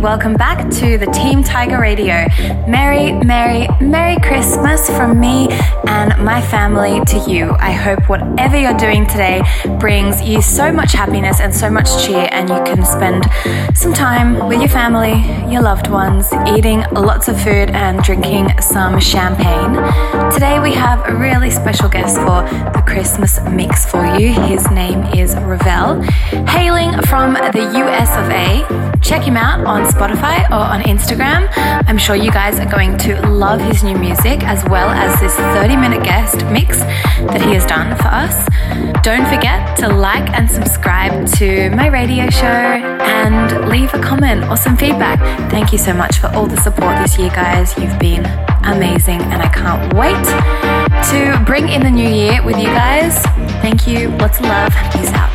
Welcome back to the Tiger Radio. Merry, Merry, Merry Christmas from me and my family to you. I hope whatever you're doing today brings you so much happiness and so much cheer, and you can spend some time with your family, your loved ones, eating lots of food and drinking some champagne. Today we have a really special guest for the Christmas mix for you. His name is Ravel, hailing from the US of A. Check him out on Spotify or on Instagram. I'm sure you guys are going to love his new music as well as this 30 minute guest mix that he has done for us. Don't forget to like and subscribe to my radio show and leave a comment or some feedback. Thank you so much for all the support this year, guys. You've been amazing, and I can't wait to bring in the new year with you guys. Thank you. Lots of love. Peace out.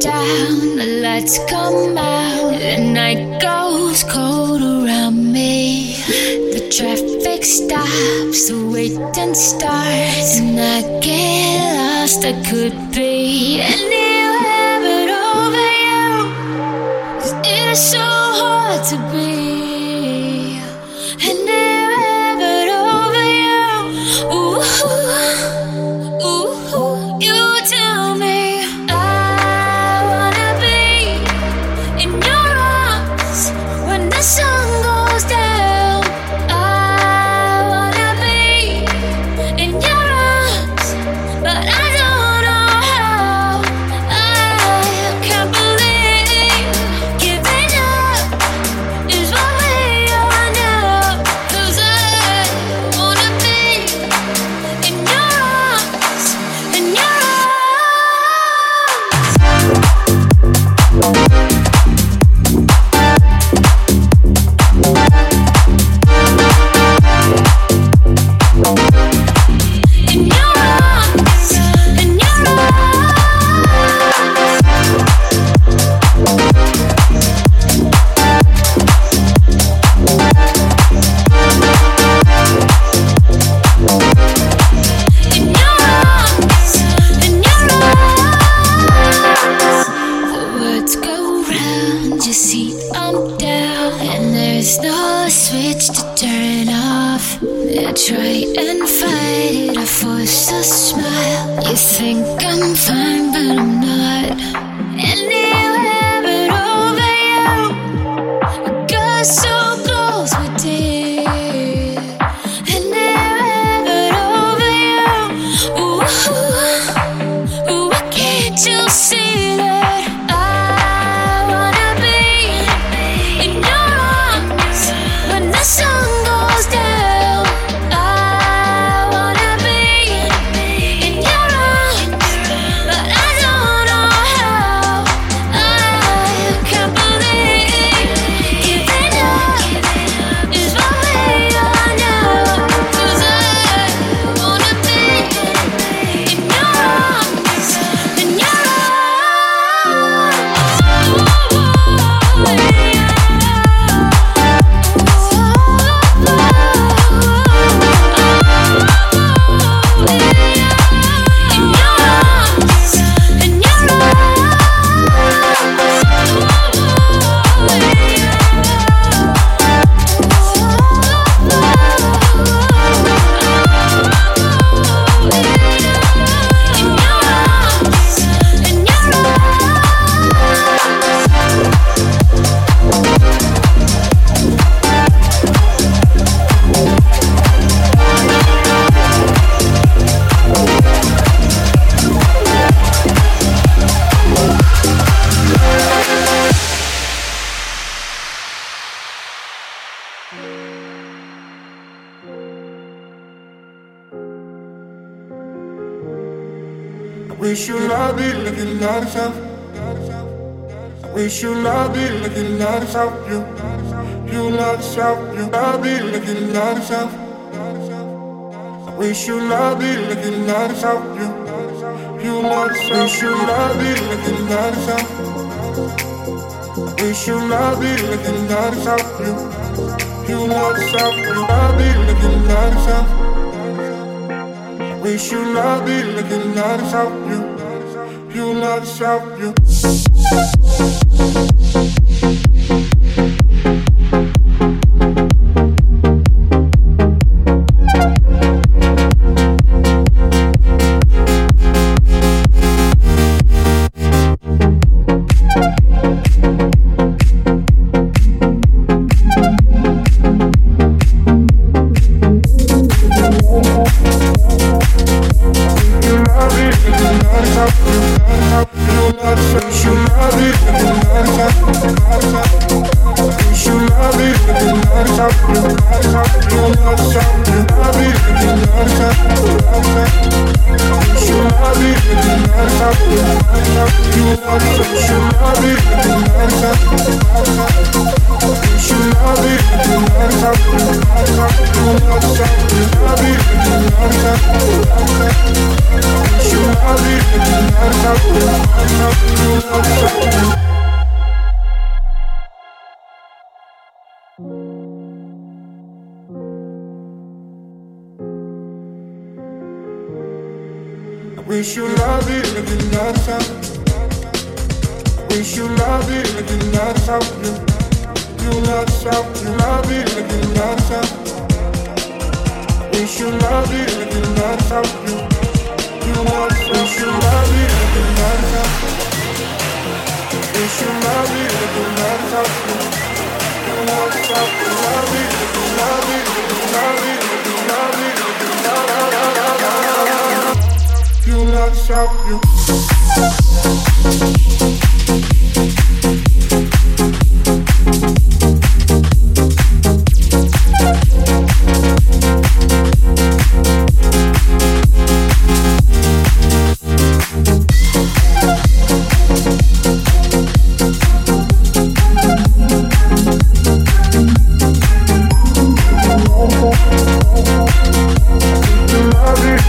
Down, the lights come out, the night goes cold around me. The traffic stops, the waiting starts, and I get lost. I could be you. Wish you love it like you love yourself. You, you love yourself. Wish you love it like you love yourself. You you love yourself. You, You me like you love yourself. Wish you love me like you love yourself. You, you love yourself. You.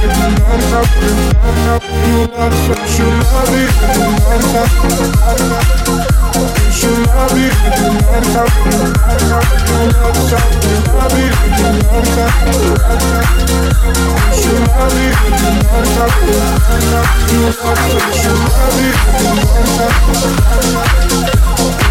You love me, you love me, you love me.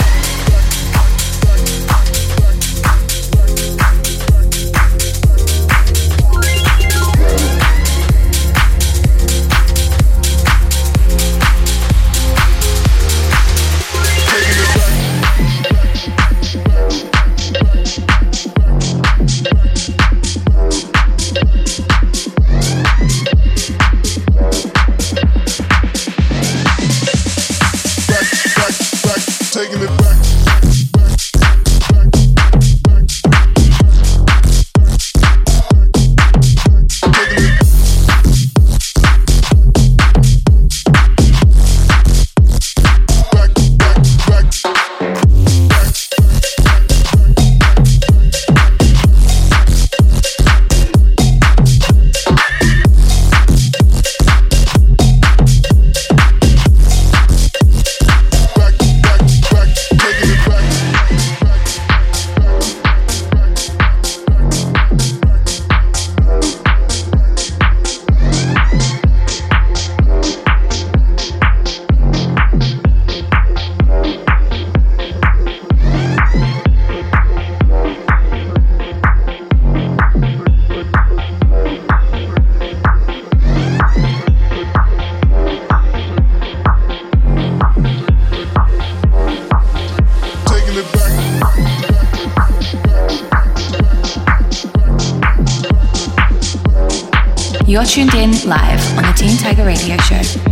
You're tuned in live on the Teen Tiger Radio Show.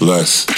less.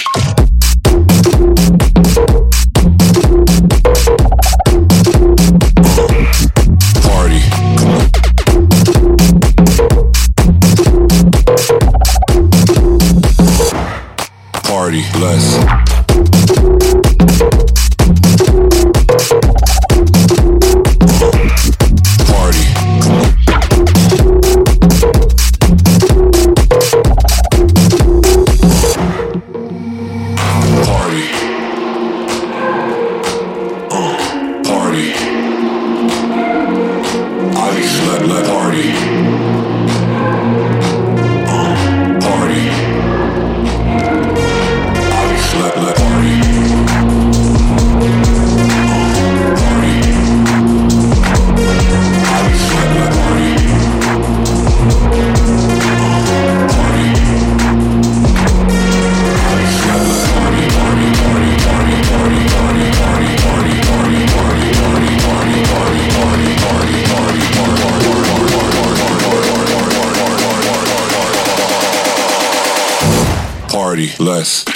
Less.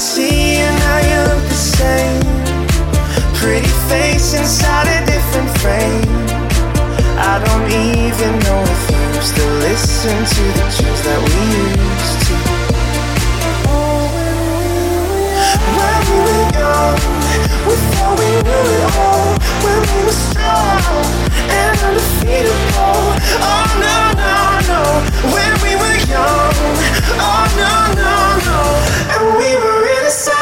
You look the same. Pretty face inside a different frame. I don't even know if you still listen to the tunes that we used to. When we were young, we thought we knew it all. When we were strong undefeatable. Oh no no no. When we were young. Oh no no no. And we were innocent.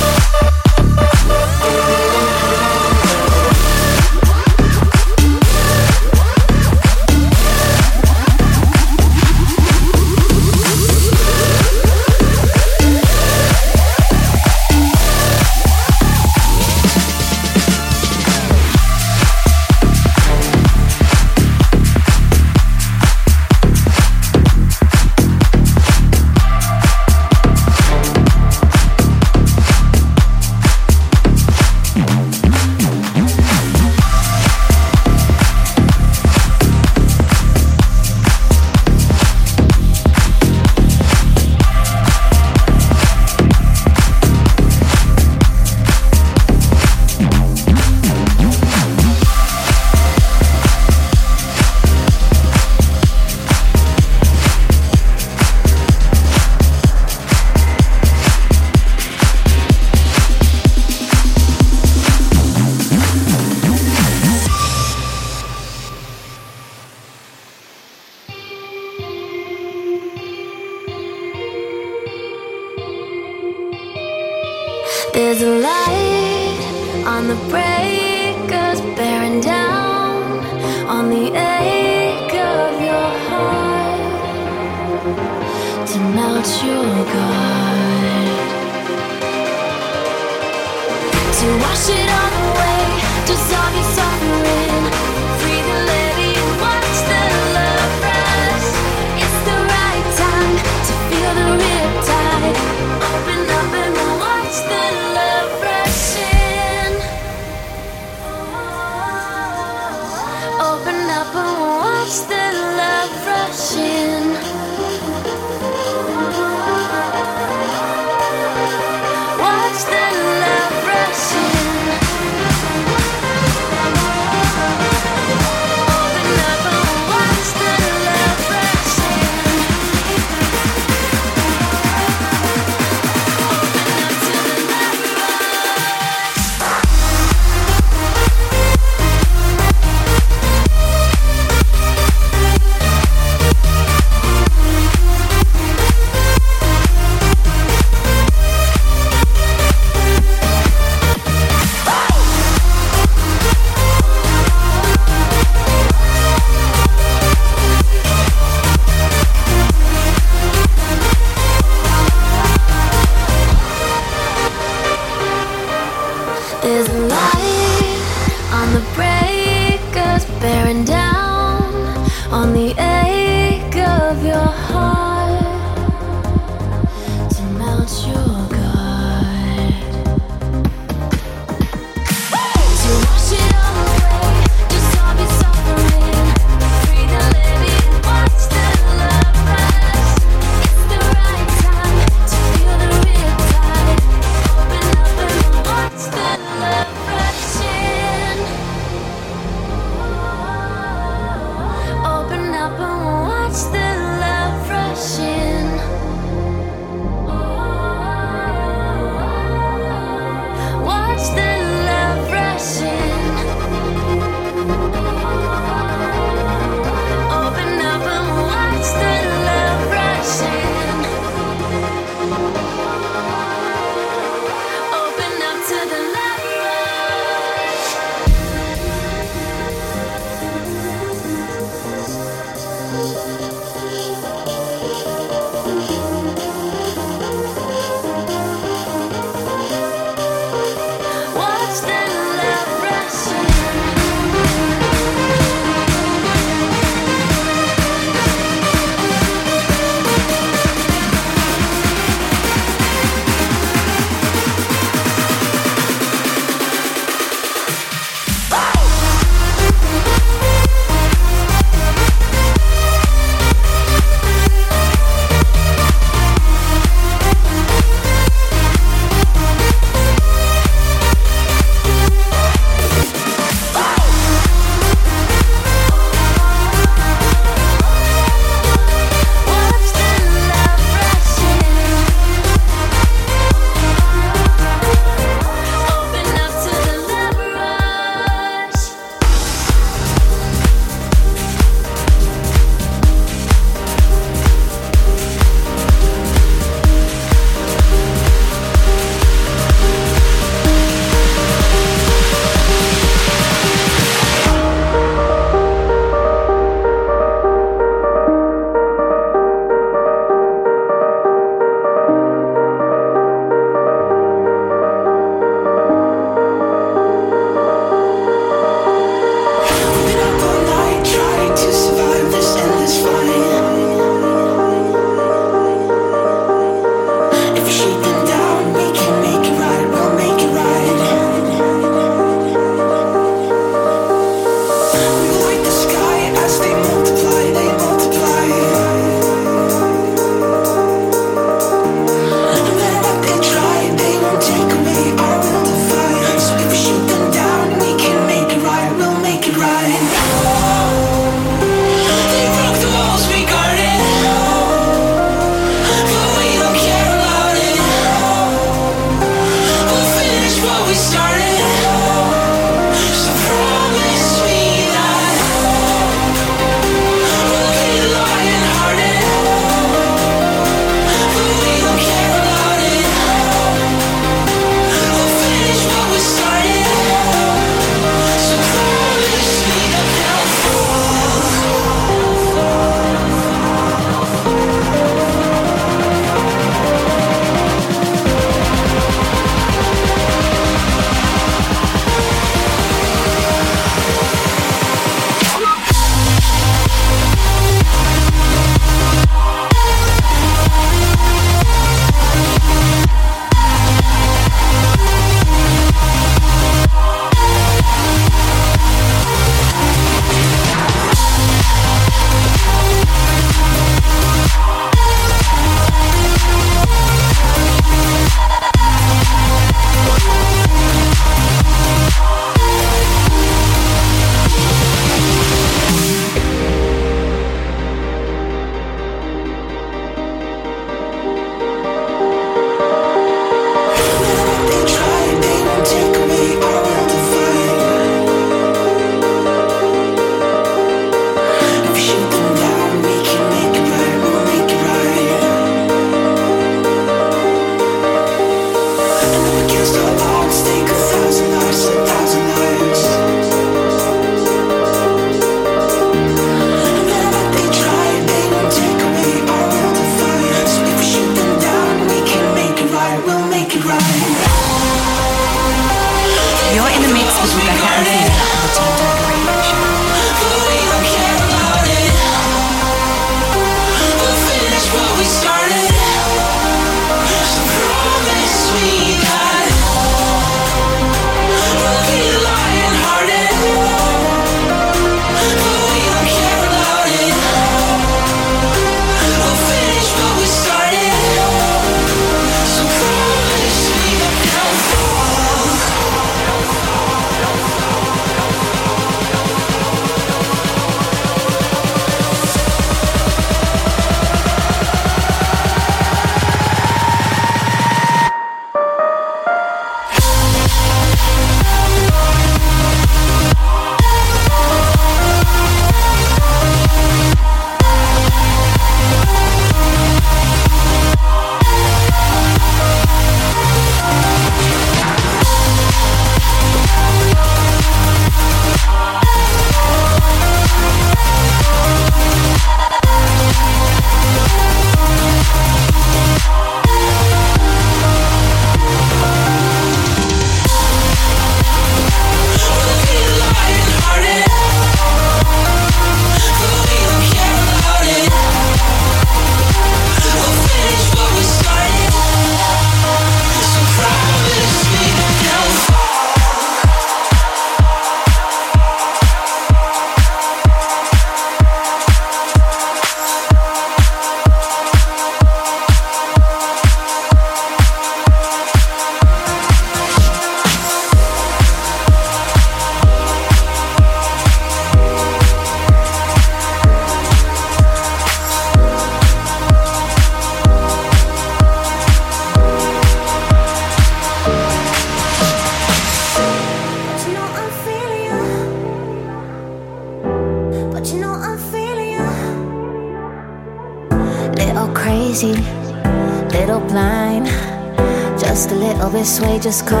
Just caught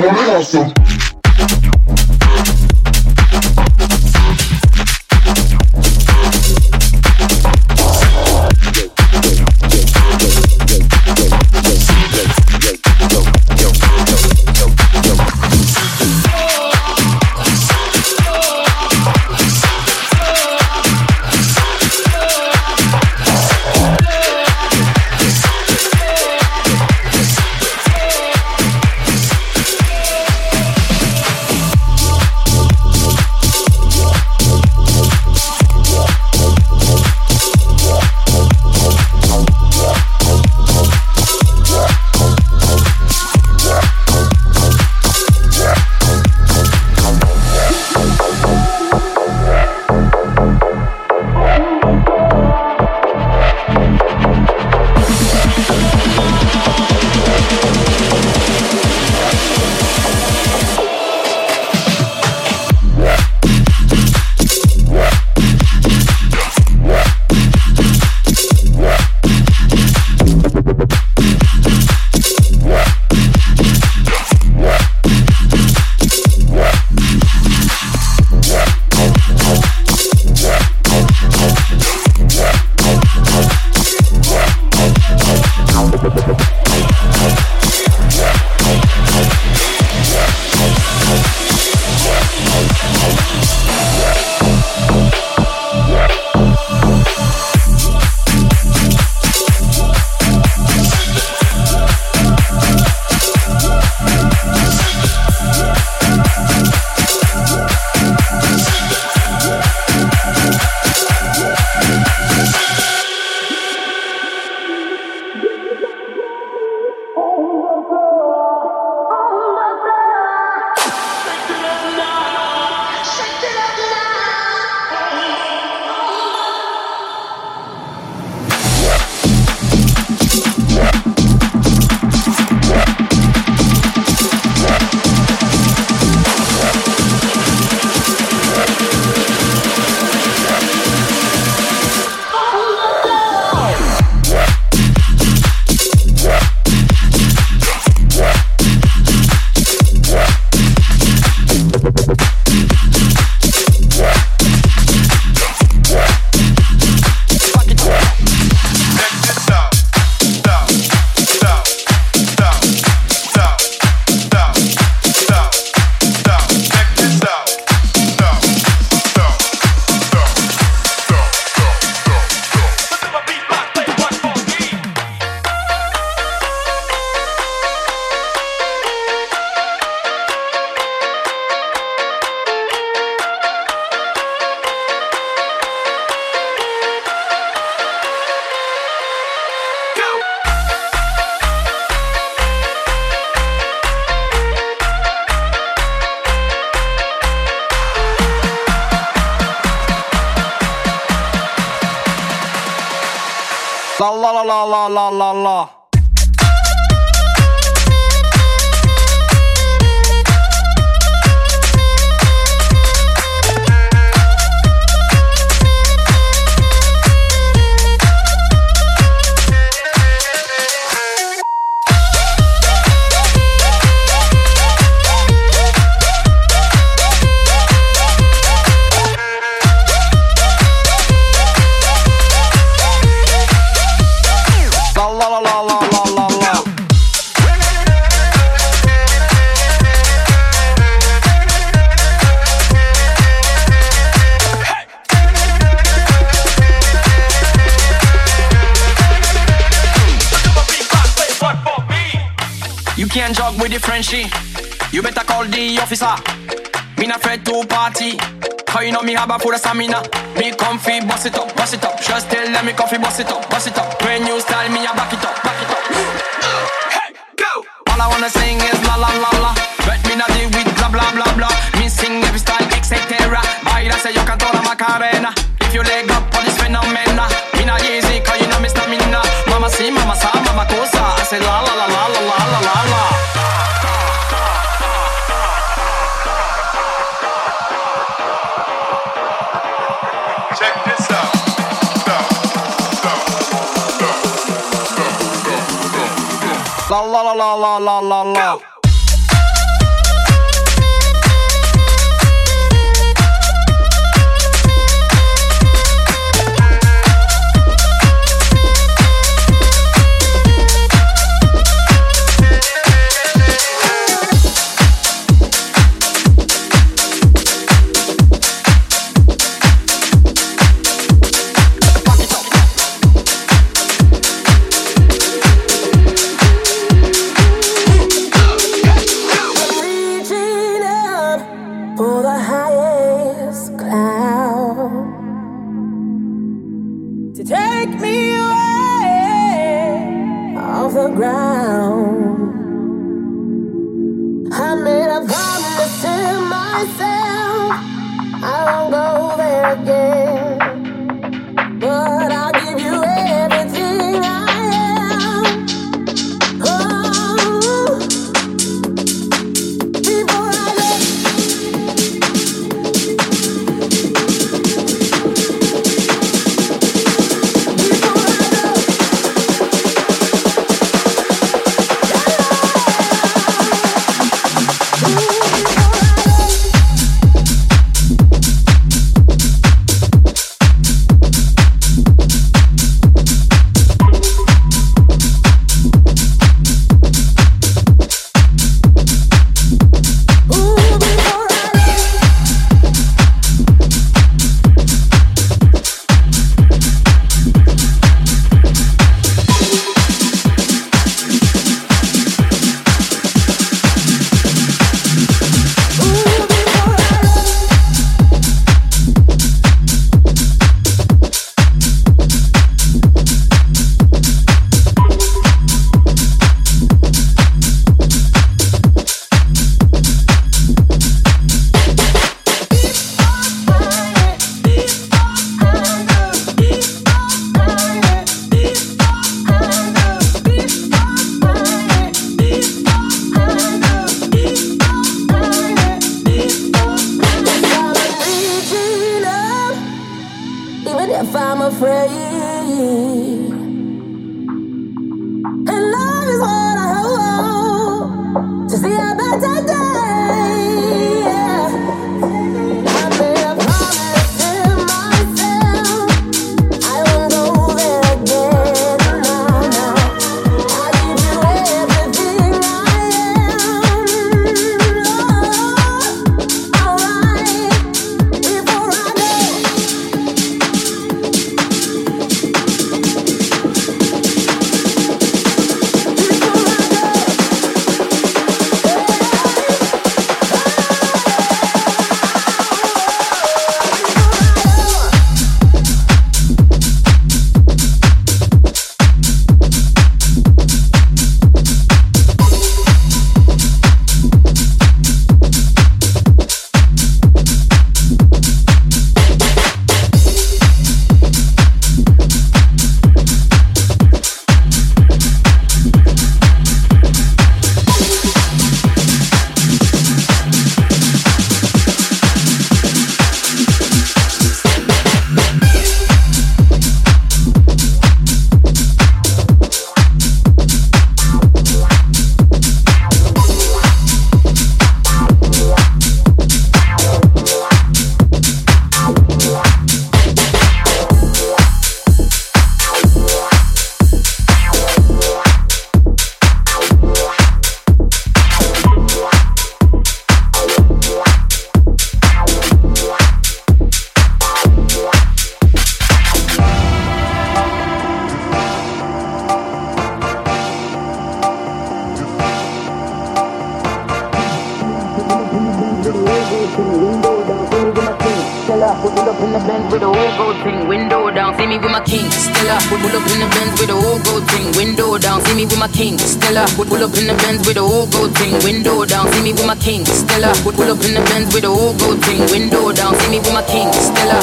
la You better call the officer. Me not afraid to party. Cause you know me have a full of stamina. Me comfy, bust it up, bust it up. Just tell them me comfy, bust it up, bust it up. When you style me, I back it up, back it up. Hey, go! All I wanna sing is la la la la. But me not deal with blah blah blah blah. Me sing every style, etc. Baila se yo canto la macarena. La la la la la. La promising myself I won't go there again.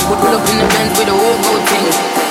Would pull up in the Benz with a whole gold thing.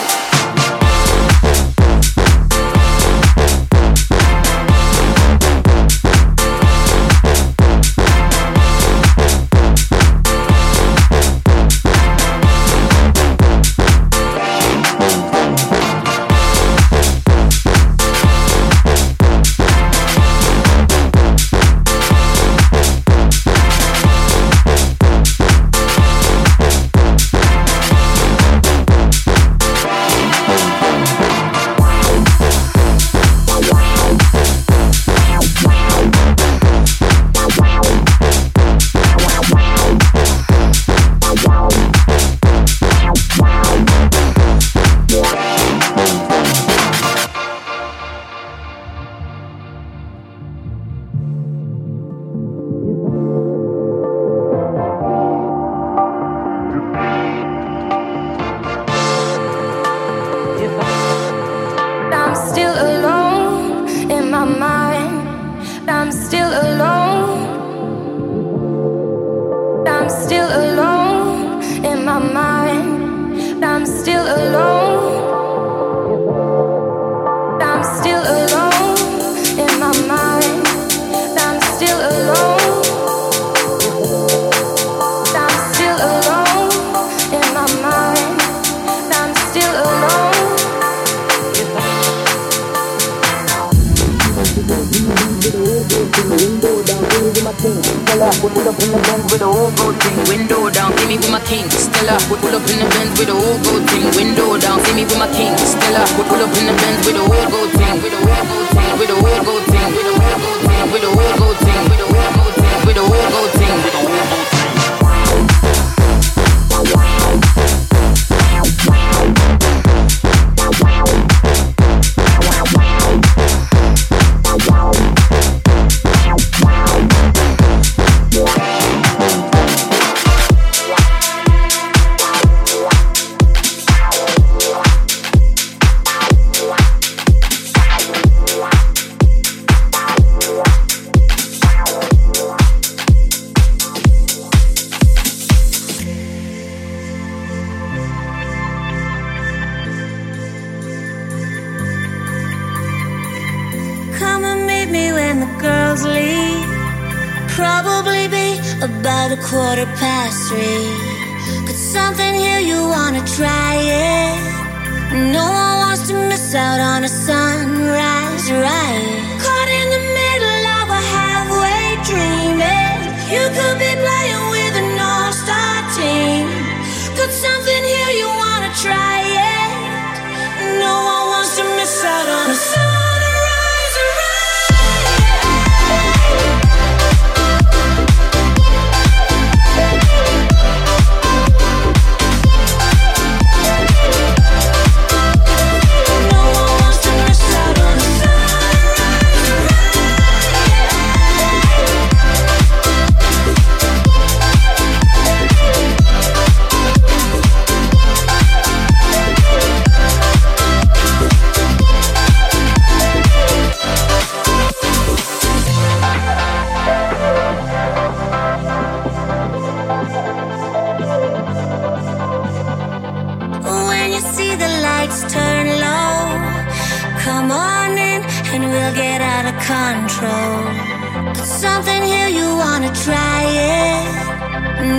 out of control. Could something here you wanna try it?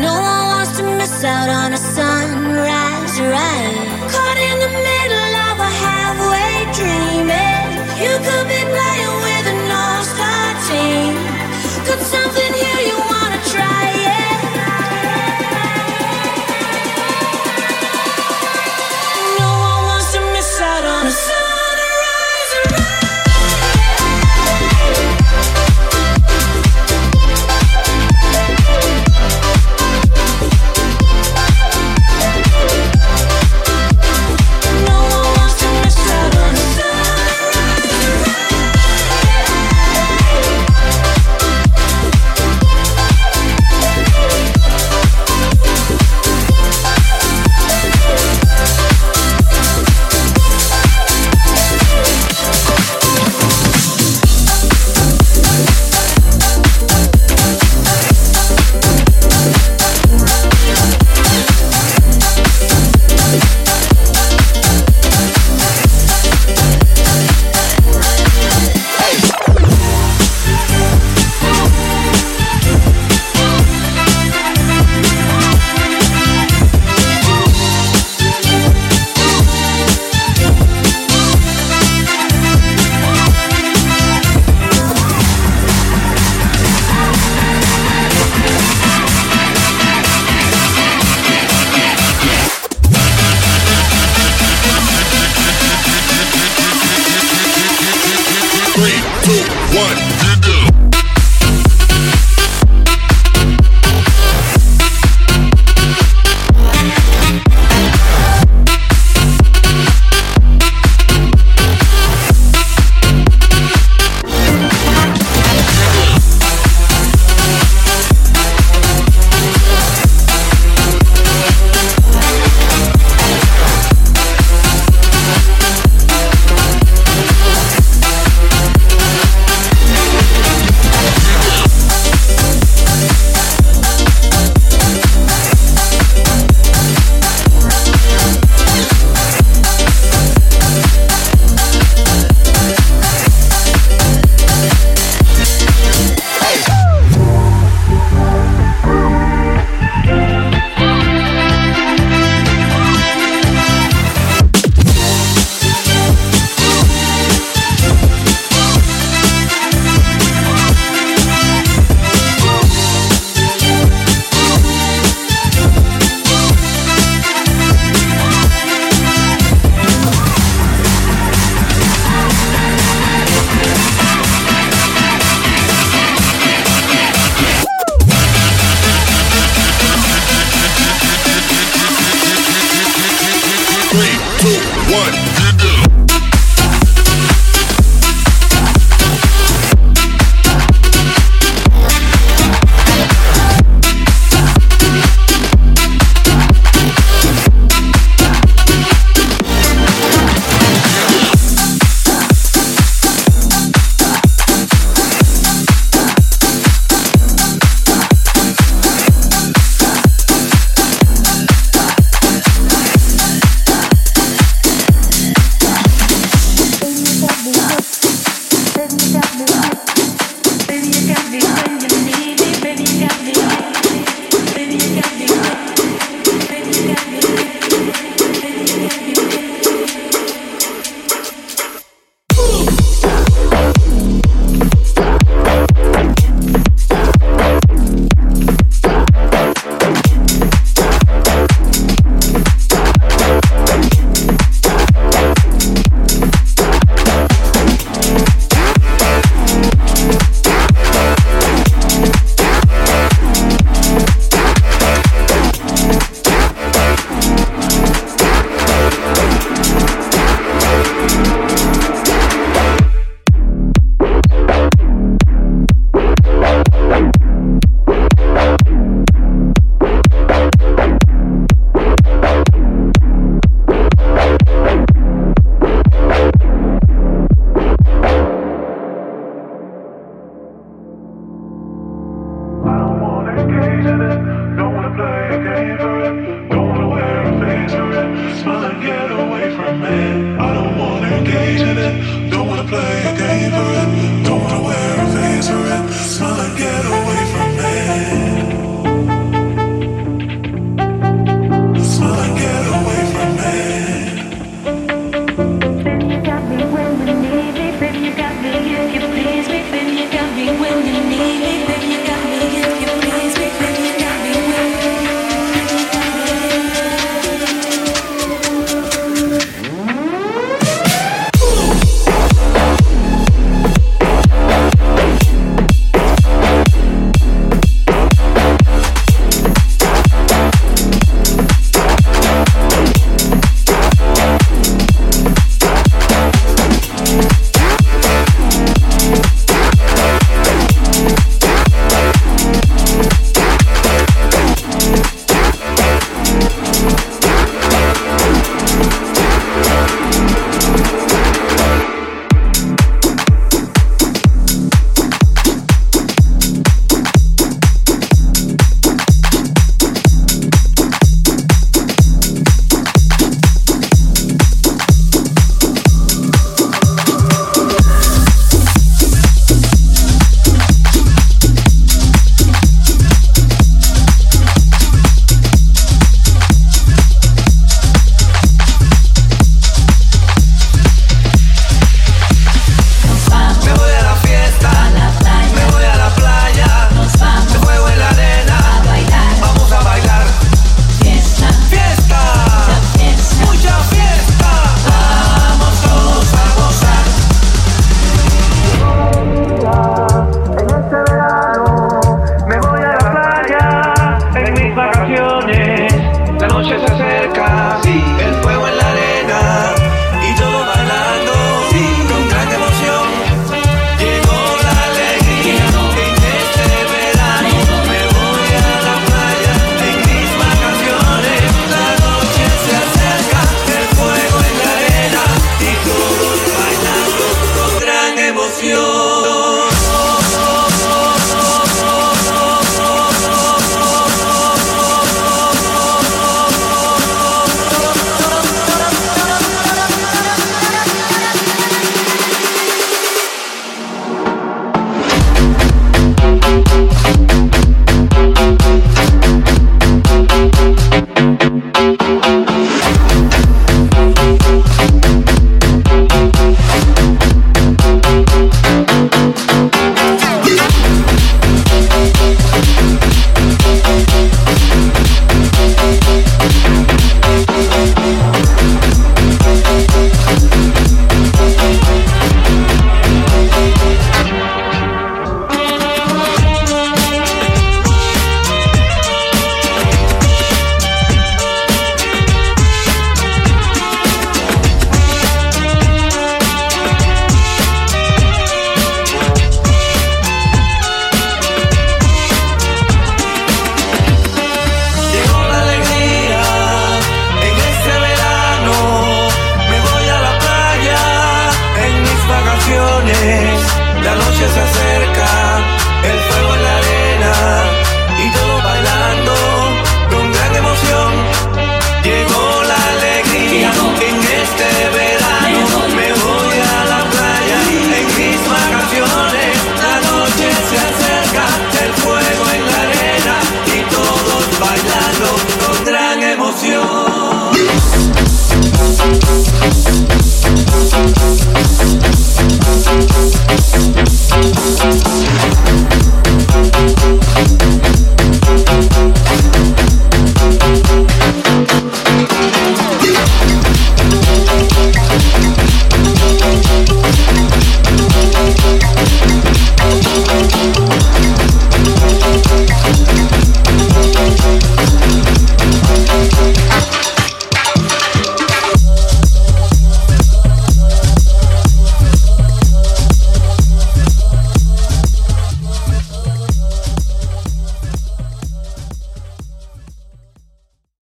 No one wants to miss out on a sunrise, right? Caught in the middle of a halfway dreaming. Eh? You could be playing with an all-star team. Could something here you wanna try it?